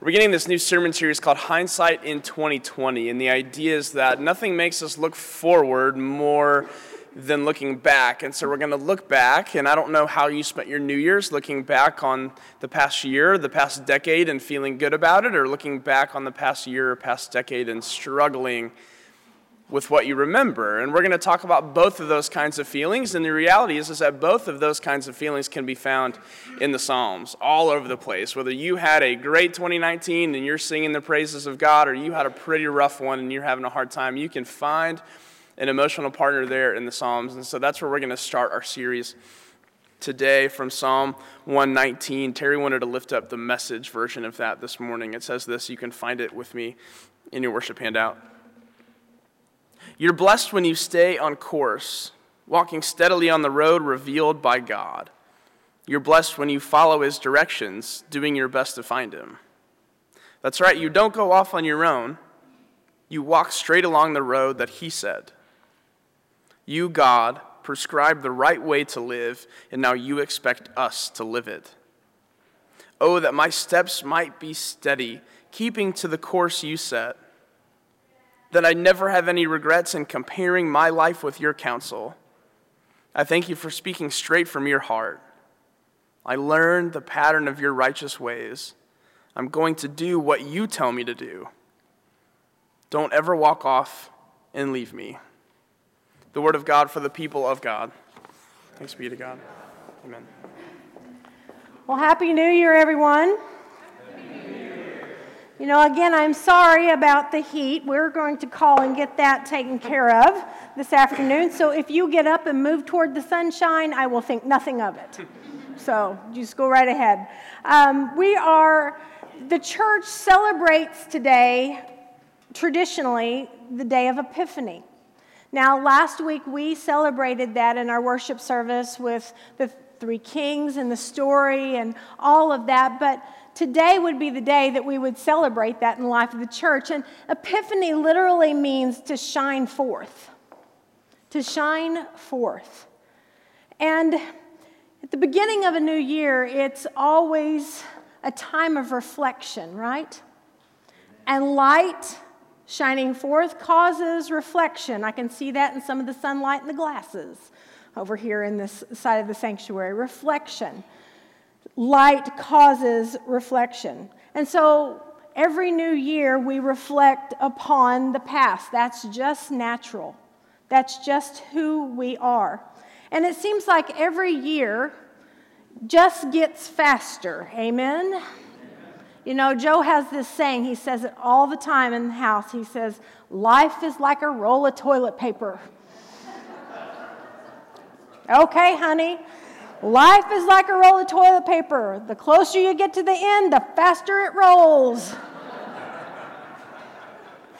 We're beginning this new sermon series called Hindsight in 2020, and the idea is that nothing makes us look forward more than looking back. And so we're going to look back, and I don't know how you spent your New Year's looking back on the past year, the past decade, and feeling good about it, or looking back on the past year or past decade and struggling with what you remember. And we're going to talk about both of those kinds of feelings. And the reality is, is that both of those kinds of feelings can be found in the Psalms all over the place. Whether you had a great 2019 and you're singing the praises of God, or you had a pretty rough one and you're having a hard time, you can find an emotional partner there in the Psalms. And so that's where we're going to start our series today from Psalm 119. Terry wanted to lift up the message version of that this morning. It says this, you can find it with me in your worship handout. You're blessed when you stay on course, walking steadily on the road revealed by God. You're blessed when you follow his directions, doing your best to find him. That's right, you don't go off on your own. You walk straight along the road that he said. You, God, prescribe the right way to live, and now you expect us to live it. Oh, that my steps might be steady, keeping to the course you set that I never have any regrets in comparing my life with your counsel. I thank you for speaking straight from your heart. I learned the pattern of your righteous ways. I'm going to do what you tell me to do. Don't ever walk off and leave me. The word of God for the people of God. Thanks be to God. Amen. Well, Happy New Year, everyone. You know, again, I'm sorry about the heat. We're going to call and get that taken care of this afternoon. So if you get up and move toward the sunshine, I will think nothing of it. So just go right ahead. Um, we are, the church celebrates today, traditionally, the day of Epiphany. Now, last week we celebrated that in our worship service with the three kings and the story and all of that, but today would be the day that we would celebrate that in the life of the church. And Epiphany literally means to shine forth. To shine forth. And at the beginning of a new year, it's always a time of reflection, right? And light shining forth causes reflection. I can see that in some of the sunlight in the glasses over here in this side of the sanctuary. Reflection light causes reflection. And so every new year we reflect upon the past. That's just natural, that's just who we are. And it seems like every year just gets faster. Amen? You know, Joe has this saying, he says it all the time in the house. He says, Life is like a roll of toilet paper. okay, honey. Life is like a roll of toilet paper. The closer you get to the end, the faster it rolls.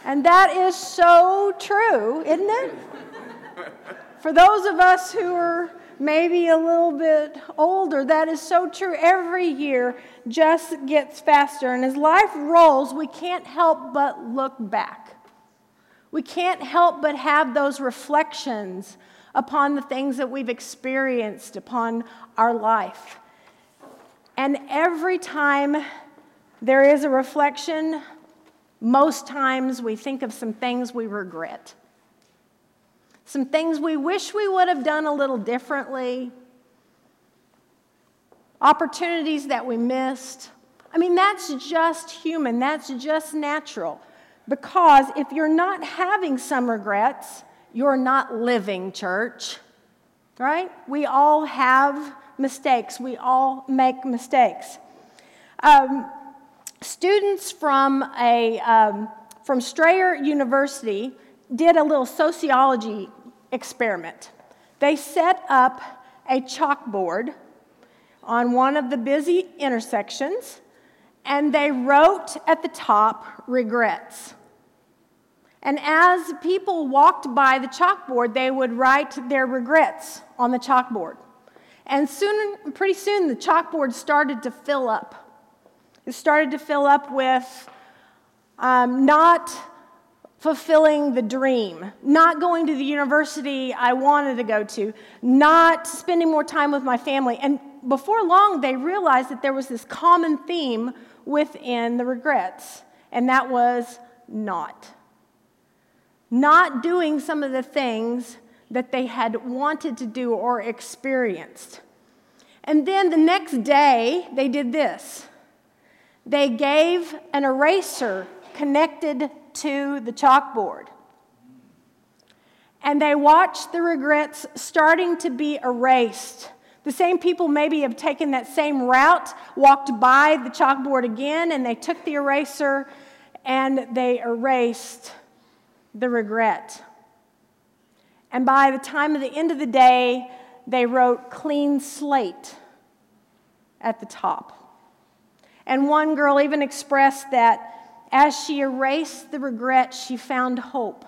and that is so true, isn't it? For those of us who are maybe a little bit older, that is so true. Every year just gets faster. And as life rolls, we can't help but look back. We can't help but have those reflections upon the things that we've experienced, upon our life. And every time there is a reflection, most times we think of some things we regret, some things we wish we would have done a little differently, opportunities that we missed. I mean, that's just human, that's just natural. Because if you're not having some regrets, you're not living, church, right? We all have mistakes, we all make mistakes. Um, students from, a, um, from Strayer University did a little sociology experiment. They set up a chalkboard on one of the busy intersections and they wrote at the top regrets. And as people walked by the chalkboard, they would write their regrets on the chalkboard. And soon, pretty soon, the chalkboard started to fill up. It started to fill up with um, not fulfilling the dream, not going to the university I wanted to go to, not spending more time with my family. And before long, they realized that there was this common theme within the regrets, and that was not. Not doing some of the things that they had wanted to do or experienced. And then the next day, they did this they gave an eraser connected to the chalkboard. And they watched the regrets starting to be erased. The same people maybe have taken that same route, walked by the chalkboard again, and they took the eraser and they erased the regret. And by the time of the end of the day, they wrote clean slate at the top. And one girl even expressed that as she erased the regret, she found hope.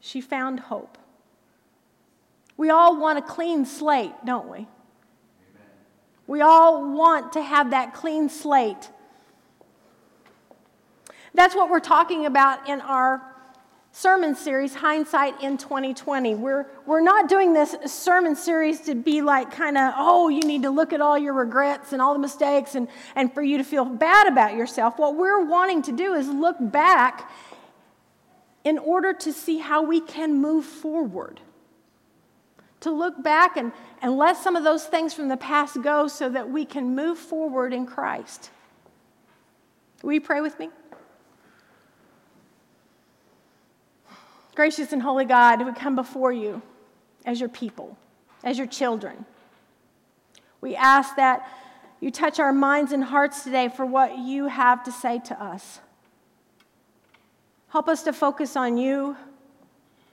She found hope. We all want a clean slate, don't we? Amen. We all want to have that clean slate. That's what we're talking about in our sermon series, Hindsight in 2020. We're, we're not doing this sermon series to be like kind of, oh, you need to look at all your regrets and all the mistakes and, and for you to feel bad about yourself. What we're wanting to do is look back in order to see how we can move forward. To look back and, and let some of those things from the past go so that we can move forward in Christ. Will you pray with me? Gracious and holy God, we come before you as your people, as your children. We ask that you touch our minds and hearts today for what you have to say to us. Help us to focus on you,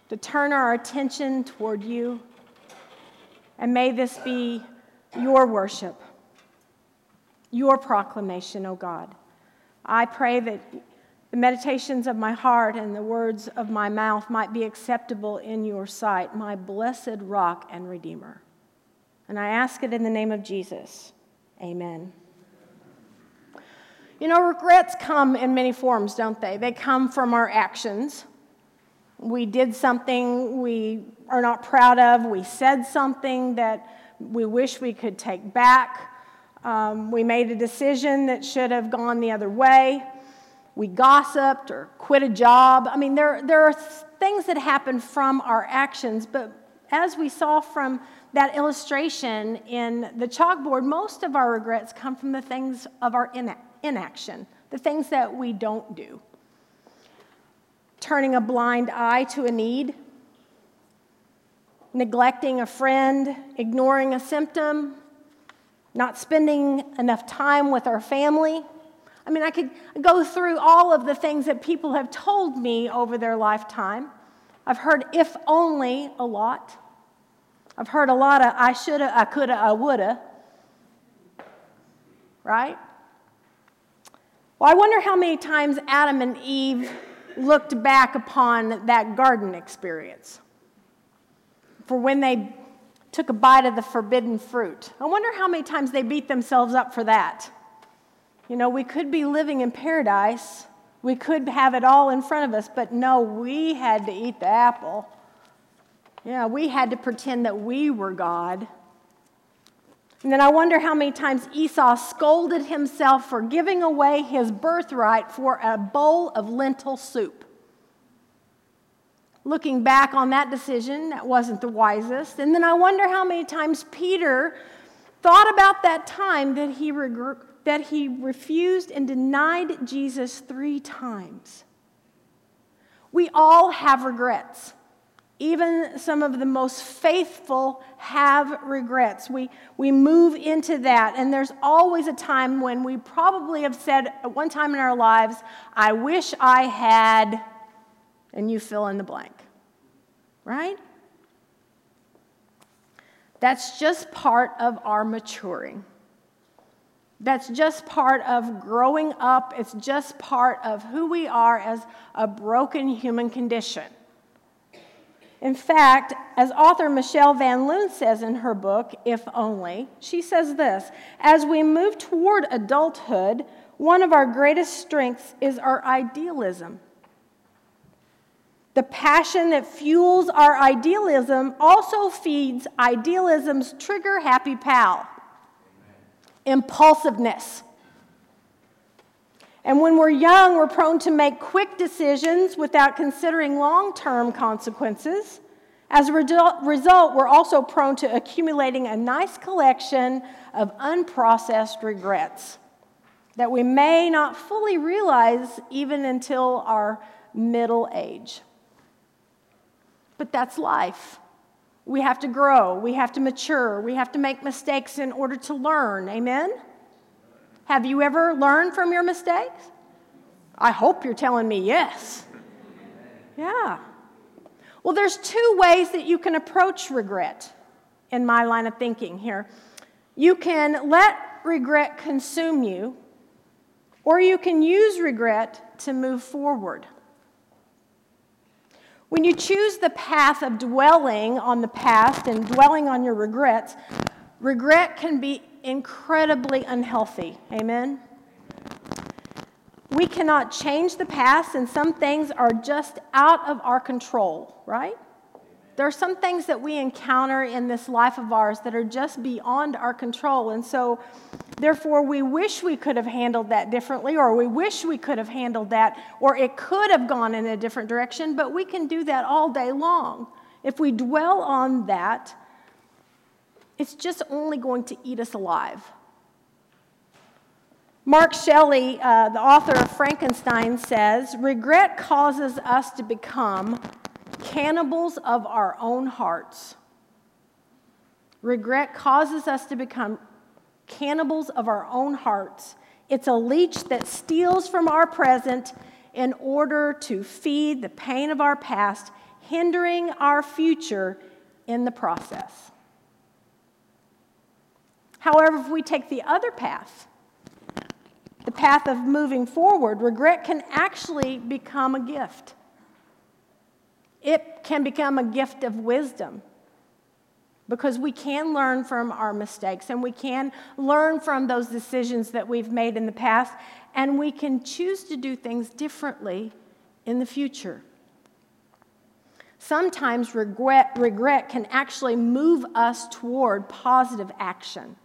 to turn our attention toward you, and may this be your worship, your proclamation, O oh God. I pray that the meditations of my heart and the words of my mouth might be acceptable in your sight, my blessed rock and redeemer. And I ask it in the name of Jesus. Amen. You know, regrets come in many forms, don't they? They come from our actions. We did something we are not proud of, we said something that we wish we could take back, um, we made a decision that should have gone the other way we gossiped or quit a job. I mean, there, there are things that happen from our actions, but as we saw from that illustration in the chalkboard, most of our regrets come from the things of our inaction, the things that we don't do. Turning a blind eye to a need, neglecting a friend, ignoring a symptom, not spending enough time with our family I mean, I could go through all of the things that people have told me over their lifetime. I've heard if only a lot. I've heard a lot of I shoulda, I coulda, I woulda. Right? Well, I wonder how many times Adam and Eve looked back upon that garden experience for when they took a bite of the forbidden fruit. I wonder how many times they beat themselves up for that. You know, we could be living in paradise, we could have it all in front of us, but no, we had to eat the apple. Yeah, we had to pretend that we were God. And then I wonder how many times Esau scolded himself for giving away his birthright for a bowl of lentil soup. Looking back on that decision, that wasn't the wisest. And then I wonder how many times Peter thought about that time that he that he refused and denied Jesus three times. We all have regrets. Even some of the most faithful have regrets. We, we move into that, and there's always a time when we probably have said at one time in our lives, I wish I had, and you fill in the blank. Right? That's just part of our maturing. That's just part of growing up. It's just part of who we are as a broken human condition. In fact, as author Michelle Van Loon says in her book, If Only, she says this As we move toward adulthood, one of our greatest strengths is our idealism. The passion that fuels our idealism also feeds idealism's trigger happy pal impulsiveness. And when we're young, we're prone to make quick decisions without considering long term consequences. As a result, we're also prone to accumulating a nice collection of unprocessed regrets that we may not fully realize even until our middle age. But that's life. We have to grow, we have to mature, we have to make mistakes in order to learn. Amen? Have you ever learned from your mistakes? I hope you're telling me yes. Yeah. Well, there's two ways that you can approach regret in my line of thinking here. You can let regret consume you, or you can use regret to move forward. When you choose the path of dwelling on the past and dwelling on your regrets, regret can be incredibly unhealthy. Amen? We cannot change the past, and some things are just out of our control, right? There are some things that we encounter in this life of ours that are just beyond our control. And so, therefore, we wish we could have handled that differently, or we wish we could have handled that, or it could have gone in a different direction, but we can do that all day long. If we dwell on that, it's just only going to eat us alive. Mary Shelley, uh, the author of Frankenstein, says regret causes us to become cannibals of our own hearts. Regret causes us to become cannibals of our own hearts. It's a leech that steals from our present in order to feed the pain of our past, hindering our future in the process. However, if we take the other path, the path of moving forward, regret can actually become a gift. It can become a gift of wisdom because we can learn from our mistakes and we can learn from those decisions that we've made in the past, and we can choose to do things differently in the future. Sometimes regret, regret can actually move us toward positive action.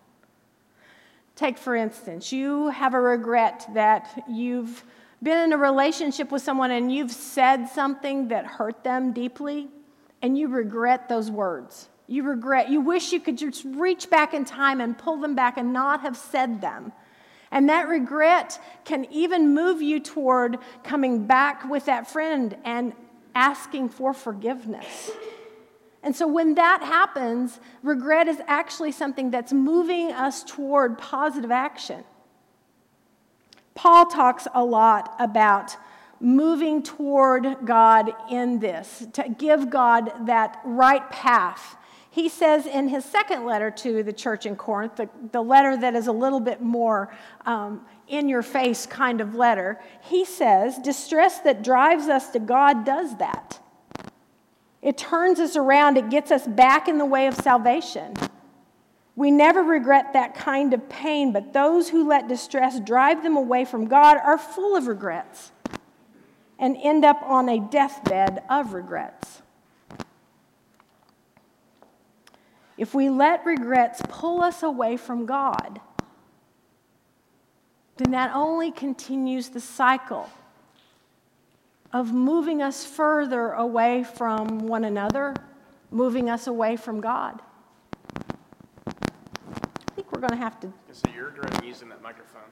Take, for instance, you have a regret that you've been in a relationship with someone and you've said something that hurt them deeply, and you regret those words. You regret, you wish you could just reach back in time and pull them back and not have said them. And that regret can even move you toward coming back with that friend and asking for forgiveness. And so when that happens, regret is actually something that's moving us toward positive action. Paul talks a lot about moving toward God in this, to give God that right path. He says in his second letter to the church in Corinth, the, the letter that is a little bit more um, in your face kind of letter, he says, Distress that drives us to God does that. It turns us around, it gets us back in the way of salvation. We never regret that kind of pain, but those who let distress drive them away from God are full of regrets and end up on a deathbed of regrets. If we let regrets pull us away from God, then that only continues the cycle of moving us further away from one another, moving us away from God. I think we're going to have to. So you're using that microphone.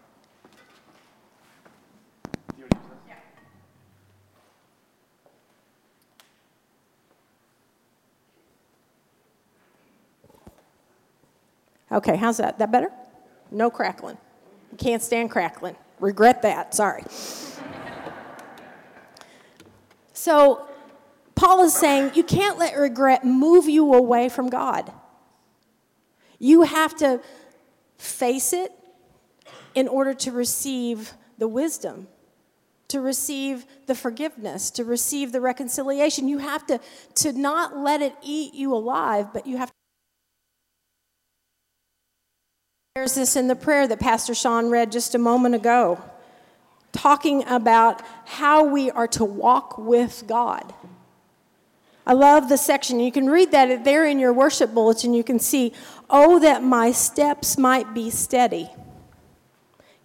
Okay, how's that? That better? No crackling. Can't stand crackling. Regret that. Sorry. So, Paul is saying you can't let regret move you away from God. You have to face it in order to receive the wisdom, to receive the forgiveness, to receive the reconciliation. You have to, to not let it eat you alive, but you have to. There's this in the prayer that Pastor Sean read just a moment ago talking about how we are to walk with God. I love the section. You can read that there in your worship bulletin. You can see, Oh, that my steps might be steady,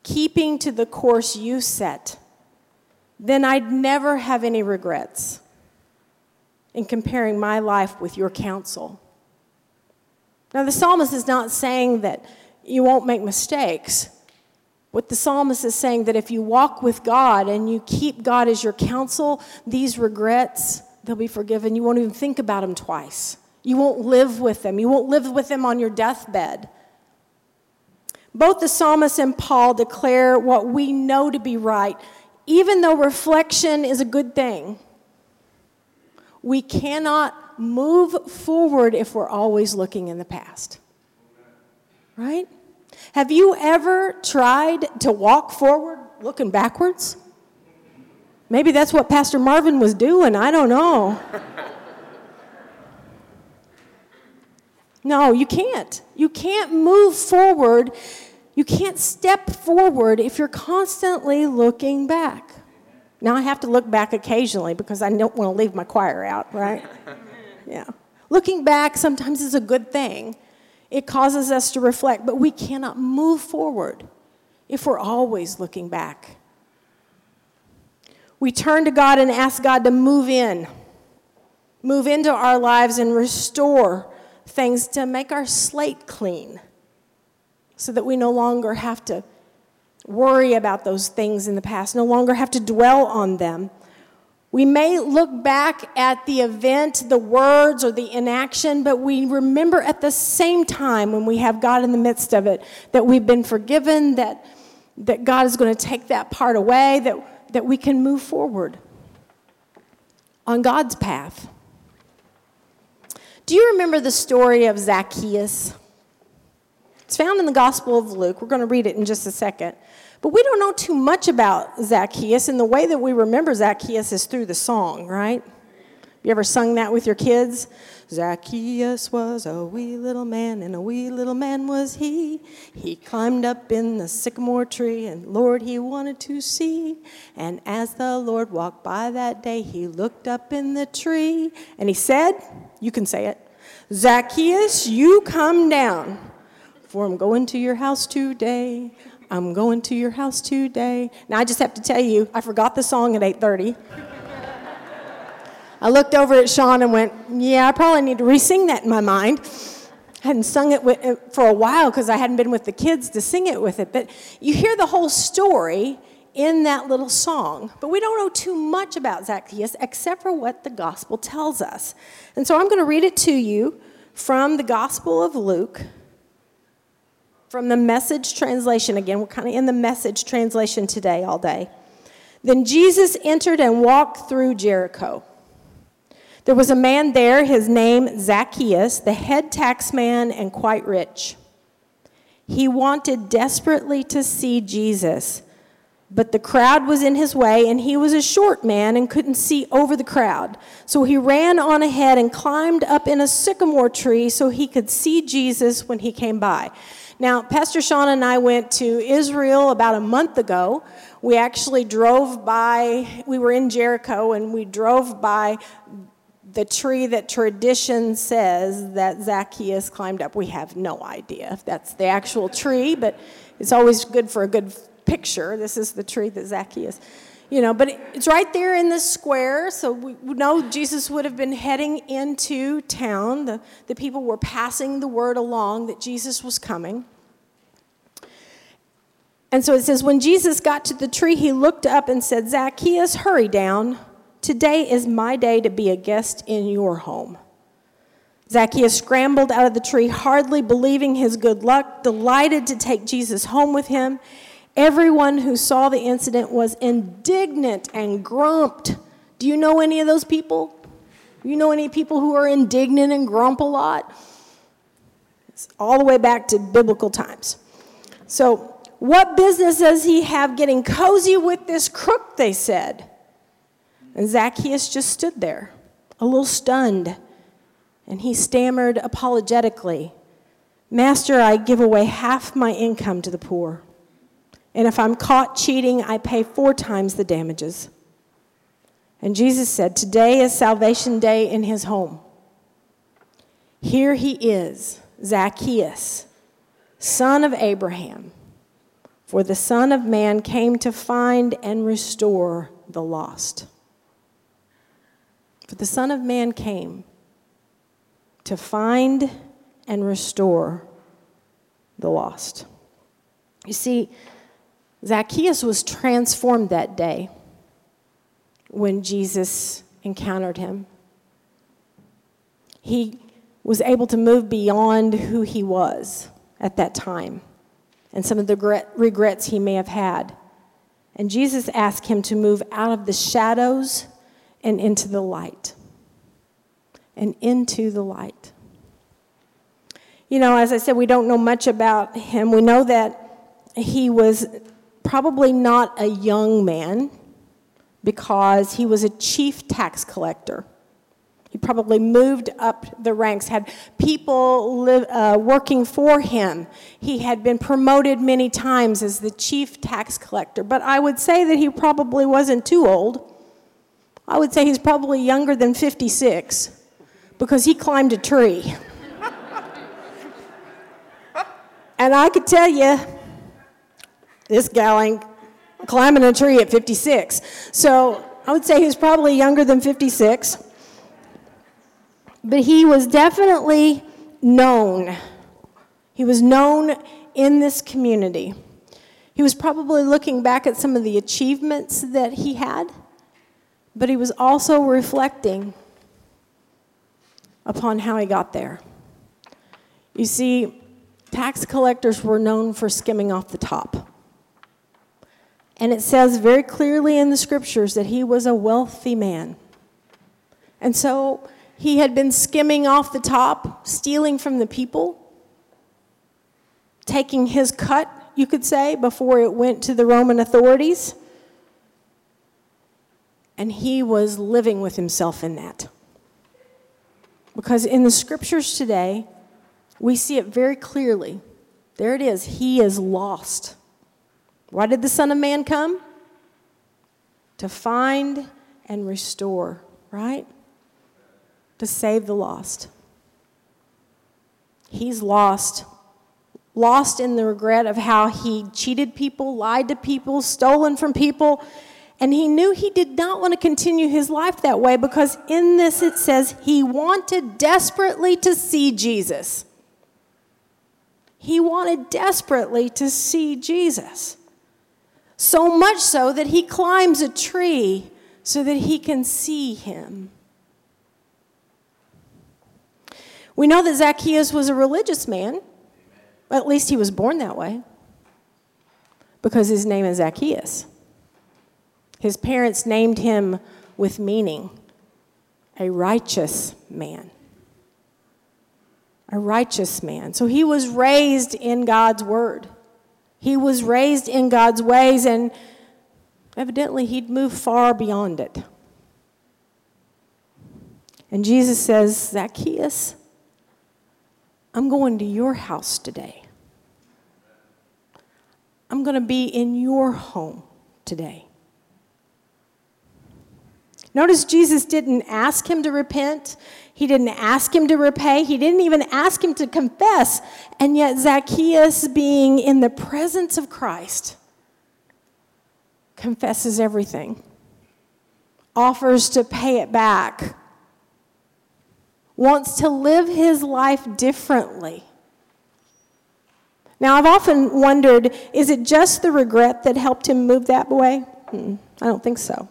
keeping to the course you set, then I'd never have any regrets in comparing my life with your counsel. Now, the psalmist is not saying that you won't make mistakes. What the psalmist is saying that if you walk with God and you keep God as your counsel, these regrets, they'll be forgiven. You won't even think about them twice. You won't live with them. You won't live with them on your deathbed. Both the psalmist and Paul declare what we know to be right, even though reflection is a good thing. We cannot move forward if we're always looking in the past. Right? Have you ever tried to walk forward looking backwards? Maybe that's what Pastor Marvin was doing. I don't know. No, you can't. You can't move forward. You can't step forward if you're constantly looking back. Now I have to look back occasionally because I don't want to leave my choir out, right? yeah. Looking back sometimes is a good thing. It causes us to reflect, but we cannot move forward if we're always looking back. We turn to God and ask God to move in, move into our lives and restore things to make our slate clean so that we no longer have to worry about those things in the past, no longer have to dwell on them. We may look back at the event, the words, or the inaction, but we remember at the same time when we have God in the midst of it that we've been forgiven, that, that God is going to take that part away, that, that we can move forward on God's path. Do you remember the story of Zacchaeus? It's found in the Gospel of Luke. We're going to read it in just a second. But we don't know too much about Zacchaeus, and the way that we remember Zacchaeus is through the song, right? You ever sung that with your kids? Zacchaeus was a wee little man, and a wee little man was he. He climbed up in the sycamore tree, and Lord, he wanted to see. And as the Lord walked by that day, he looked up in the tree, and he said, You can say it, Zacchaeus, you come down, for I'm going to your house today. I'm going to your house today. Now I just have to tell you, I forgot the song at 8:30. I looked over at Sean and went, "Yeah, I probably need to re-sing that in my mind." I hadn't sung it with, uh, for a while because I hadn't been with the kids to sing it with it. But you hear the whole story in that little song. But we don't know too much about Zacchaeus except for what the gospel tells us. And so I'm going to read it to you from the Gospel of Luke, from the message translation again. We're kind of in the message translation today all day. Then Jesus entered and walked through Jericho. There was a man there, his name Zacchaeus, the head taxman and quite rich. He wanted desperately to see Jesus, but the crowd was in his way, and he was a short man and couldn't see over the crowd. So he ran on ahead and climbed up in a sycamore tree so he could see Jesus when he came by. Now, Pastor Sean and I went to Israel about a month ago. We actually drove by, we were in Jericho, and we drove by the tree that tradition says that Zacchaeus climbed up. We have no idea if that's the actual tree, but it's always good for a good picture. This is the tree that Zacchaeus, you know, but it's right there in the square. So we know Jesus would have been heading into town. The, the people were passing the word along that Jesus was coming. And so it says, when Jesus got to the tree, he looked up and said, Zacchaeus, hurry down. Today is my day to be a guest in your home. Zacchaeus scrambled out of the tree, hardly believing his good luck, delighted to take Jesus home with him. Everyone who saw the incident was indignant and grumped. Do you know any of those people? You know any people who are indignant and grump a lot? It's all the way back to biblical times. So, what business does he have getting cozy with this crook? They said. And Zacchaeus just stood there, a little stunned, and he stammered apologetically Master, I give away half my income to the poor. And if I'm caught cheating, I pay four times the damages. And Jesus said, Today is salvation day in his home. Here he is, Zacchaeus, son of Abraham. For the Son of Man came to find and restore the lost. For the Son of Man came to find and restore the lost. You see, Zacchaeus was transformed that day when Jesus encountered him. He was able to move beyond who he was at that time and some of the regrets he may have had. And Jesus asked him to move out of the shadows and into the light. And into the light. You know, as I said, we don't know much about him. We know that he was probably not a young man because he was a chief tax collector. He probably moved up the ranks, had people live, uh, working for him. He had been promoted many times as the chief tax collector. But I would say that he probably wasn't too old. I would say he's probably younger than 56 because he climbed a tree. and I could tell you, this gal climbing a tree at 56. So I would say he was probably younger than 56. But he was definitely known. He was known in this community. He was probably looking back at some of the achievements that he had, but he was also reflecting upon how he got there. You see, tax collectors were known for skimming off the top. And it says very clearly in the scriptures that he was a wealthy man. And so he had been skimming off the top, stealing from the people, taking his cut, you could say, before it went to the Roman authorities. And he was living with himself in that. Because in the scriptures today, we see it very clearly. There it is. He is lost. Why did the Son of Man come? To find and restore, right? to save the lost. He's lost. Lost in the regret of how he cheated people, lied to people, stolen from people. And he knew he did not want to continue his life that way because in this it says he wanted desperately to see Jesus. He wanted desperately to see Jesus. So much so that he climbs a tree so that he can see him. We know that Zacchaeus was a religious man. At least he was born that way because his name is Zacchaeus. His parents named him with meaning a righteous man. A righteous man. So he was raised in God's word. He was raised in God's ways, and evidently he'd moved far beyond it. And Jesus says, Zacchaeus, I'm going to your house today. I'm going to be in your home today. Notice Jesus didn't ask him to repent. He didn't ask him to repay. He didn't even ask him to confess. And yet, Zacchaeus, being in the presence of Christ, confesses everything, offers to pay it back wants to live his life differently. Now, I've often wondered is it just the regret that helped him move that way? Hmm, I don't think so.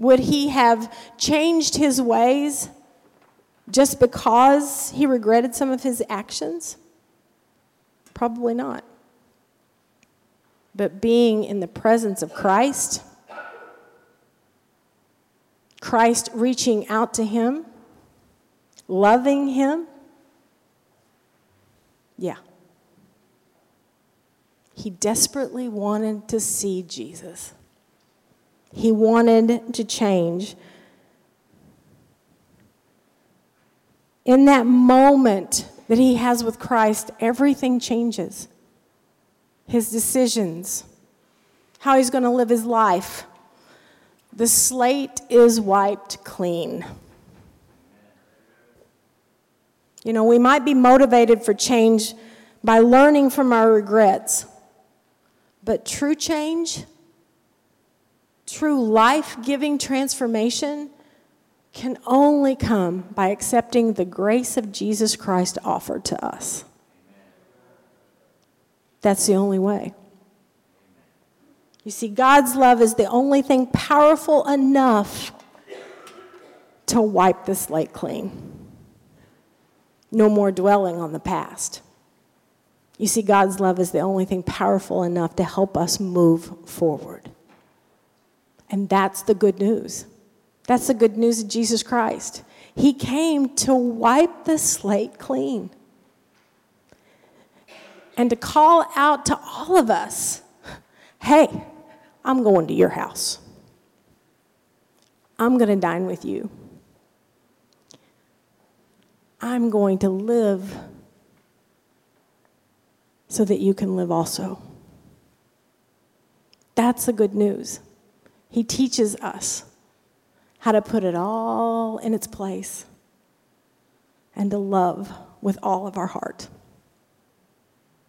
Would he have changed his ways just because he regretted some of his actions? Probably not. But being in the presence of Christ, Christ reaching out to him, loving him. Yeah. He desperately wanted to see Jesus. He wanted to change. In that moment that he has with Christ, everything changes. His decisions, how he's going to live his life, the slate is wiped clean. You know, we might be motivated for change by learning from our regrets. But true change, true life giving transformation, can only come by accepting the grace of Jesus Christ offered to us. That's the only way. You see, God's love is the only thing powerful enough to wipe the slate clean. No more dwelling on the past. You see, God's love is the only thing powerful enough to help us move forward. And that's the good news. That's the good news of Jesus Christ. He came to wipe the slate clean and to call out to all of us hey, I'm going to your house. I'm going to dine with you. I'm going to live so that you can live also. That's the good news. He teaches us how to put it all in its place and to love with all of our heart.